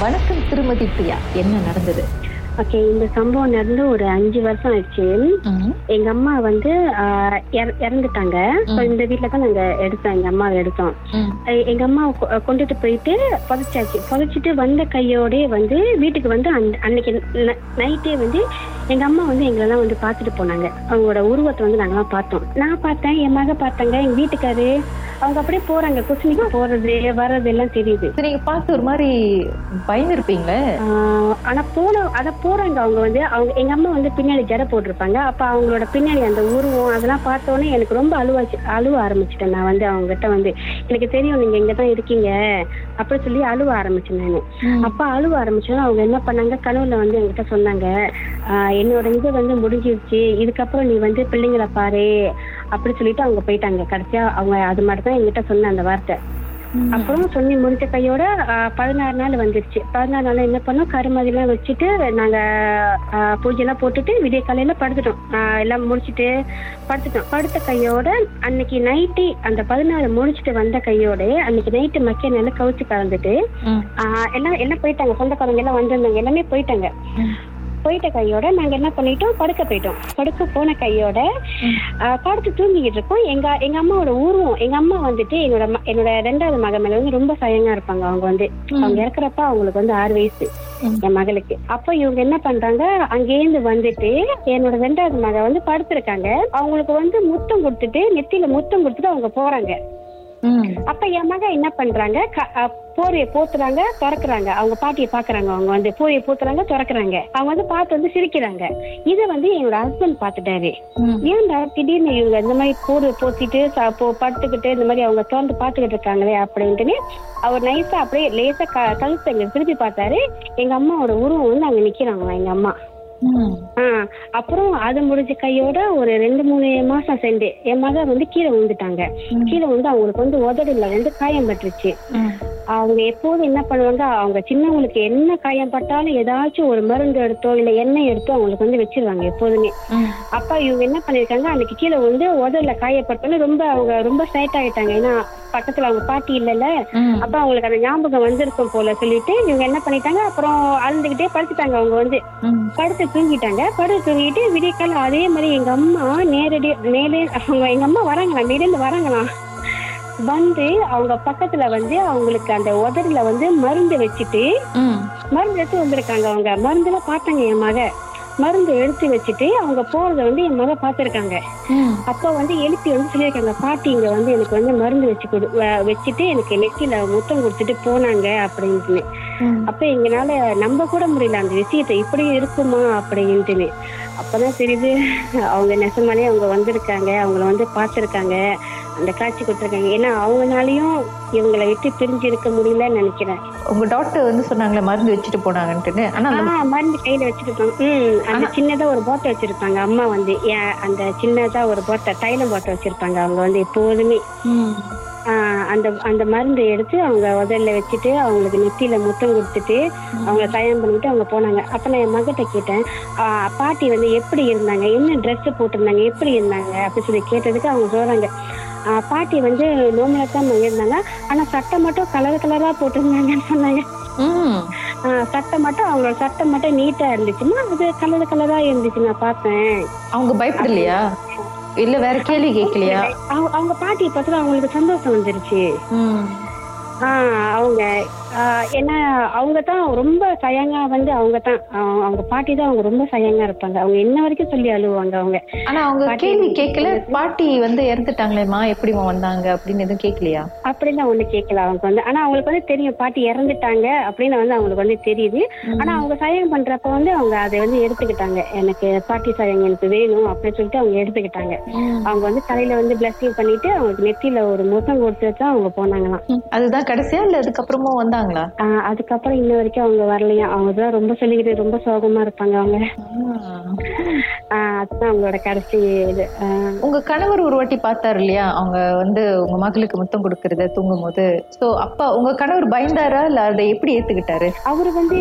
வணக்கம் திருமதி பிரியா. என்ன நடந்தது? ஓகே இந்த சம்பவம் நடந்து ஒரு அஞ்சு வருஷம் ஆயிடுச்சு. எங்க அம்மா வந்து ஆஹ், இற- இறந்துட்டாங்க. So, இந்த வீட்ல தான் நாங்க எடுத்தோம் எங்க அம்மாவை எடுத்தோம். எங்க அம்மா கொண்டுட்டு போயிட்டு புதைச்சாச்சு. புதைச்சிட்டு வந்த கையோடே வந்து வீட்டுக்கு வந்து அன்னைக்கு நைட்டே வந்து எங்க அம்மா வந்து எங்களெல்லாம் வந்து பார்த்துட்டு போனாங்க. அவங்களோட உருவத்தை வந்து நாங்கெல்லாம் பார்த்தோம். நான் பார்த்தேன் என் மக பார்த்தாங்க. எங்க வீட்டுக்காரு அவங்க அப்படியே போறாங்க. குசினிக்கு போறது வர்றது எல்லாம் தெரியுது. சரி, நீங்க பார்த்து ஒரு மாதிரி பயந்துருப்பீங்களே ஆஹ் ஆனா போன அத போறாங்க அவங்க வந்து. அவங்க எங்க அம்மா வந்து பின்னாடி ஜடை போட்டிருப்பாங்க. அப்ப அவங்களோட பின்னாடி அந்த உருவம் அதெல்லாம் பார்த்த உடனே எனக்கு ரொம்ப அழுவாச்சு அழுவ ஆரம்பிச்சிட்டேன் நான் வந்து அவங்க கிட்ட வந்து. எனக்கு தெரியும் நீங்க இங்க தான் இருக்கீங்க. அப்படி சொல்லி அழுவ ஆரம்பிச்சேன் நானு. அப்ப அழுவ ஆரம்பிச்சோம் அவங்க என்ன பண்ணாங்க? கனவுல வந்து என்கிட்ட சொன்னாங்க என்னோட இது வந்து முடிஞ்சிருச்சு. இதுக்கப்புறம் நீ வந்து பிள்ளைங்களை பாரு. அப்படி சொல்லிட்டு அவங்க போயிட்டாங்க. கடைசியா அவங்க அது மட்டும் தான் என்கிட்ட சொன்ன அந்த வார்த்தை. அப்புறம் சொல்லி முடிச்ச கையோட பதினாறு நாள் வந்துருச்சு. பதினாறு நாள் என்ன பண்ணோம்? கருமதிலாம் வச்சுட்டு நாங்க ஆஹ், பூஜைலாம் போட்டுட்டு விடிய காலையில படுத்துட்டோம். எல்லாம் முடிச்சிட்டு படுத்துட்டோம். படுத்த கையோட அன்னைக்கு நைட்டு அந்த பதினாறு முடிச்சிட்டு வந்த கையோட அன்னைக்கு நைட்டு மக்கிய நல்லா கவுச்சு கலந்துட்டு எல்லாம் எல்லாம் போயிட்டாங்க. சொந்தக்காரங்க எல்லாம் வந்திருந்தாங்க. எல்லாமே போயிட்டாங்க. போயிட்ட கையோட நாங்க என்ன பண்ணிட்டோம் படுக்க போயிட்டோம். படுக்க போன கையோட படுத்து தூங்கிக்கிட்டு இருக்கோம். எங்க எங்க அம்மாவோட உருவம் எங்க அம்மா வந்துட்டு என்னோட என்னோட ரெண்டாவது மக மேல வந்து ரொம்ப சயங்கா இருப்பாங்க அவங்க வந்து. அவங்க இறக்குறப்ப அவங்களுக்கு வந்து ஆறு வயசு என் மகளுக்கு. அப்ப இவங்க என்ன பண்றாங்க அங்கேருந்து வந்துட்டு என்னோட ரெண்டாவது மக வந்து படுத்திருக்காங்க. அவங்களுக்கு வந்து முத்தம் கொடுத்துட்டு நெத்தியில முத்தம் கொடுத்துட்டு அவங்க போறாங்க. அப்ப என் மக என்ன பண்றாங்க போரைய போத்துறாங்க திறக்குறாங்க. அவங்க பாட்டியை பாக்குறாங்க அவங்க வந்து போரைய போத்துறாங்க திறக்குறாங்க. அவங்க வந்து பார்த்து வந்து சிரிக்கிறாங்க. இத வந்து என்னோட ஹஸ்பண்ட் பாத்துட்டாரு ஏன்டா திடீர்னு இவங்க இந்த மாதிரி போரை போத்திட்டு படுத்துக்கிட்டு இந்த மாதிரி அவங்க திறந்து பாத்துக்கிட்டு இருக்காங்களே அப்படின்ட்டுன்னு அவர் நைஸா அப்படியே லேசா கழுத்தை திருப்பி பார்த்தாரு. எங்க அம்மாவோட உருவம் வந்து அங்க நிக்கிறாங்களா எங்க அம்மா. ஆ, அப்புறம் அது முடிஞ்ச கையோட ஒரு ரெண்டு மூணு மாசம் சென்று என் மக வந்து கீழே விழுந்துட்டாங்க. கீழே வந்து அவங்களுக்கு வந்து உதடுல வந்து காயம் பட்டுருச்சு. அவங்க எப்போதும் என்ன பண்ணுவாங்க அவங்க சின்னவங்களுக்கு என்ன காயம் பட்டாலும் ஏதாச்சும் ஒரு மருந்து எடுத்தோ இல்ல எண்ணெய் எடுத்தோ அவங்களுக்கு வந்து வச்சிருவாங்க எப்போதுமே. அப்ப இவங்க என்ன பண்ணிருக்காங்க அன்னைக்கு கீழே வந்து உதடுல காயப்பட்டோன்னு ரொம்ப அவங்க ரொம்ப சைட் ஆயிட்டாங்க. ஏன்னா பக்கத்துல அவங்க பாட்டி இல்லைல்ல. அப்ப அவங்களுக்கு அந்த ஞாபகம் வந்திருக்கும் போல சொல்லிட்டு இவங்க என்ன பண்ணிட்டாங்க அப்புறம் அழுந்துகிட்டே படுத்துட்டாங்க அவங்க வந்து. படுத்து தூங்கிட்டாங்க. படுத்து தூங்கிட்டு விடியக்கால அதே மாதிரி எங்க அம்மா நேரடி நேரே அவங்க எங்க அம்மா வராங்களாம் நேரில் வராங்களாம். வந்து அவங்க பக்கத்துல வந்து அவங்களுக்கு அந்த உதடுல வந்து மருந்து வச்சுட்டு மருந்து எடுத்து வந்திருக்காங்க அவங்க. மருந்துல பார்த்தாங்க என் மக. மருந்து எடுத்து வச்சுட்டு அவங்க போறத வந்து என் மக பார்த்திருக்காங்க. அப்ப வந்து எழுப்பி வந்து சொல்லியிருக்காங்க பாட்டி இங்க வந்து எனக்கு வந்து மருந்து வச்சு கொடு வச்சுட்டு எனக்கு நெத்தியில முத்தம் கொடுத்துட்டு போனாங்க அப்படின்ட்டுன்னு. அப்ப எங்களால நம்ப கூட முடியல அந்த விஷயத்தை இப்படி இருக்குமா அப்படின்ட்டுன்னு. அப்பதான் தெரியுது அவங்க நெசமாலே அவங்க வந்திருக்காங்க அவங்கள வந்து பார்த்திருக்காங்க. அந்த காட்சி கொடுத்துருக்காங்க. ஏன்னா அவங்கனாலயும் இவங்களை விட்டு பிரிஞ்சு இருக்க முடியலன்னு நினைக்கிறேன். உங்க டாக்டர் வந்து சொன்னாங்களே மருந்து வச்சுட்டு போனாங்கன்ட்டு ஆனா மருந்து கையில வச்சிருப்பாங்க ம் அந்த சின்னதா ஒரு போட்டை வச்சிருப்பாங்க. அம்மா வந்து அந்த சின்னதா ஒரு போட்டை தைலம் போட்டை வச்சிருப்பாங்க. அவங்க வந்து எப்போதுமே. அந்த அந்த மருந்து எடுத்து அவங்க உதல்ல வச்சுட்டு அவங்களுக்கு நெத்தியில முத்தம் கொடுத்துட்டு அவங்க தயார் பண்ணிட்டு அவங்க போனாங்க. அப்ப நான் என் மகிட்ட கேட்டேன் பாட்டி வந்து எப்படி இருந்தாங்க? என்ன Dress போட்டிருந்தாங்க? எப்படி இருந்தாங்க? அப்படி சொல்லி கேட்டதுக்கு அவங்க சொல்றாங்க. பாட்டி வந்து நோம்பல தான் இருந்தாங்க ஆனா சட்டை மட்டும் கலர் கலரா போட்டிருந்தாங்கன்னு சொன்னாங்க. சட்டை மட்டும் அவங்களோட சட்டை மட்டும் நீட்டா இருந்துச்சுன்னா அது கலர் கலரா இருந்துச்சு நான் பார்த்தேன். அவங்க பயப்படலையா? இல்ல வேற கேள்வி கேட்கலையா? அவங்க பாட்டியை பார்த்தா அவங்களுக்கு சந்தோஷம் வந்துருச்சு. ஆஹ் அவங்க ஏன்னா அவங்க தான் ரொம்ப சயங்கா வந்து அவங்க தான் அவங்க பாட்டி தான் அவங்க ரொம்ப சயங்கா இருப்பாங்க. அவங்க என்ன வரைக்கும் சொல்லி அழுவாங்க அவங்க. ஆனா அவங்க கேள்வி கேட்கல. பாட்டி வந்து இறந்துட்டாங்களேம்மா எப்படிமா வந்தாங்க அப்படின்னு எதுவும் கேட்கலையா? அப்படிலாம் ஒண்ணு கேட்கல அவங்க வந்து. ஆனா அவங்களுக்கு வந்து தெரியும் பாட்டி இறந்துட்டாங்க அப்படின்னு வந்து அவங்களுக்கு வந்து தெரியுது. ஆனா அவங்க சயகம் பண்றப்ப வந்து அவங்க அதை வந்து எடுத்துக்கிட்டாங்க. எனக்கு பாட்டி சயகம் எனக்கு வேணும் அப்படின்னு சொல்லிட்டு அவங்க எடுத்துக்கிட்டாங்க. அவங்க வந்து தலையில வந்து பிளஸிங் பண்ணிட்டு அவங்களுக்கு நெத்தியில ஒரு முகம் கொடுத்து தான் அவங்க போனாங்களாம். அதுதான் கடைசியா? இல்ல அதுக்கப்புறமும் வந்தாங்களா அதுக்கப்புறம் இன்ன வரைக்கும் அவங்க வரலையா? அவங்க தான் ரொம்ப சொல்லிக்கிட்டு ரொம்ப சோகமா இருப்பாங்க அவங்க. அதுதான் அவங்களோட கடைசி இது. உங்க கணவர் ஒரு வாட்டி பார்த்தாரு இல்லையா? அவங்க வந்து உங்க மகளுக்கு முத்தம் கொடுக்கறத தூங்கும் போது சோ அப்பா உங்க கணவர் பயந்தாரா? இல்ல அதை எப்படி ஏத்துக்கிட்டாரு? அவர் வந்து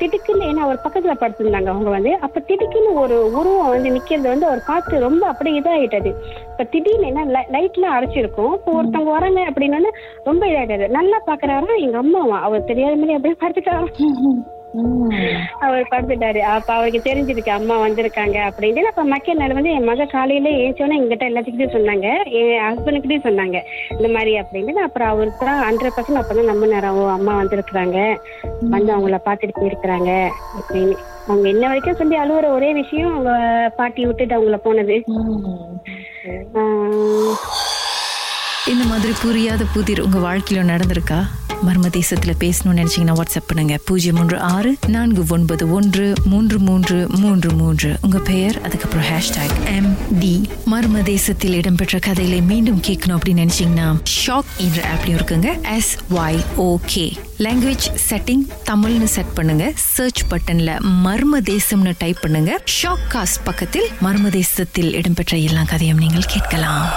திடுக்குன்னு ஏன்னா அவர் பக்கத்துல படுத்திருந்தாங்க அவங்க வந்து. அப்ப திடுக்குன்னு ஒரு உருவம் வந்து நிக்கிறது வந்து அவர் பார்த்து ரொம்ப அப்படியே இதாயிட்டது. இப்ப திடீர்னு என்ன லைட்லாம் அடைச்சிருக்கும் இப்போ ஒருத்தவங்க வராங்க அப்படின்னு ரொம்ப இதாயிட்டாரு. நல்லா பாக்குறாரா? எங்க அம்மாவா? அவர் தெரியாத மாதிரி அப்படியே படுத்துட்டாரா? அவர் படுத்துட்டாரு அப்ப அவருக்கு தெரிஞ்சிருக்கு அம்மா வந்திருக்காங்க அப்படின்னு அப்ப மக்கள் வந்து என் மக காலையில ஏஞ்சோன்னே எங்கிட்ட எல்லாத்துக்கிட்டையும் சொன்னாங்க. என் ஹஸ்பண்டுக்கிட்டையும் சொன்னாங்க. இந்த மாதிரி அப்படின்னு அப்புறம் அவருக்கு தான் ஹண்ட்ரட் பர்சன்ட் அப்பதான் நம்ம நேரம் அம்மா வந்திருக்கிறாங்க. வந்து அவங்கள பாத்துட்டு போயிருக்கிறாங்க. அப்படின்னு. அவங்க என்ன வரைக்கும் சொல்லி அழுவுற ஒரே விஷயம் அவங்க பாட்டி விட்டுட்டு அவங்கள போனது. ஆஹ் இந்த மாதிரி புரியாத புதிர் உங்க வாழ்க்கையில நடந்திருக்கா? மர்ம தேசத்துல பேசணும்னு நினைச்சீங்கன்னா வாட்ஸ்அப் பண்ணுங்க. பூஜ்ஜியம் மூன்று ஆறு நான்கு ஒன்பது ஒன்று மூன்று மூன்று மூன்று மூன்று. உங்க பெயர் அதுக்கப்புறம் ஹேஷ்டாக் எம் டி மர்ம தேசத்தில் இடம்பெற்ற கதைகளை மீண்டும் கேட்கணும் அப்படின்னு நினைச்சீங்கன்னா ஷாக் என்ற ஆப்லயும் இருக்குங்க. S Y okay language setting தமிழ்னு செட் பண்ணுங்க. சர்ச் பட்டன்ல மர்ம தேசம்னு டைப் பண்ணுங்க. ஷாக் காஸ்ட் பக்கத்தில் மர்ம தேசத்தில் இடம்பெற்ற எல்லா கதையும் நீங்கள் கேட்கலாம்.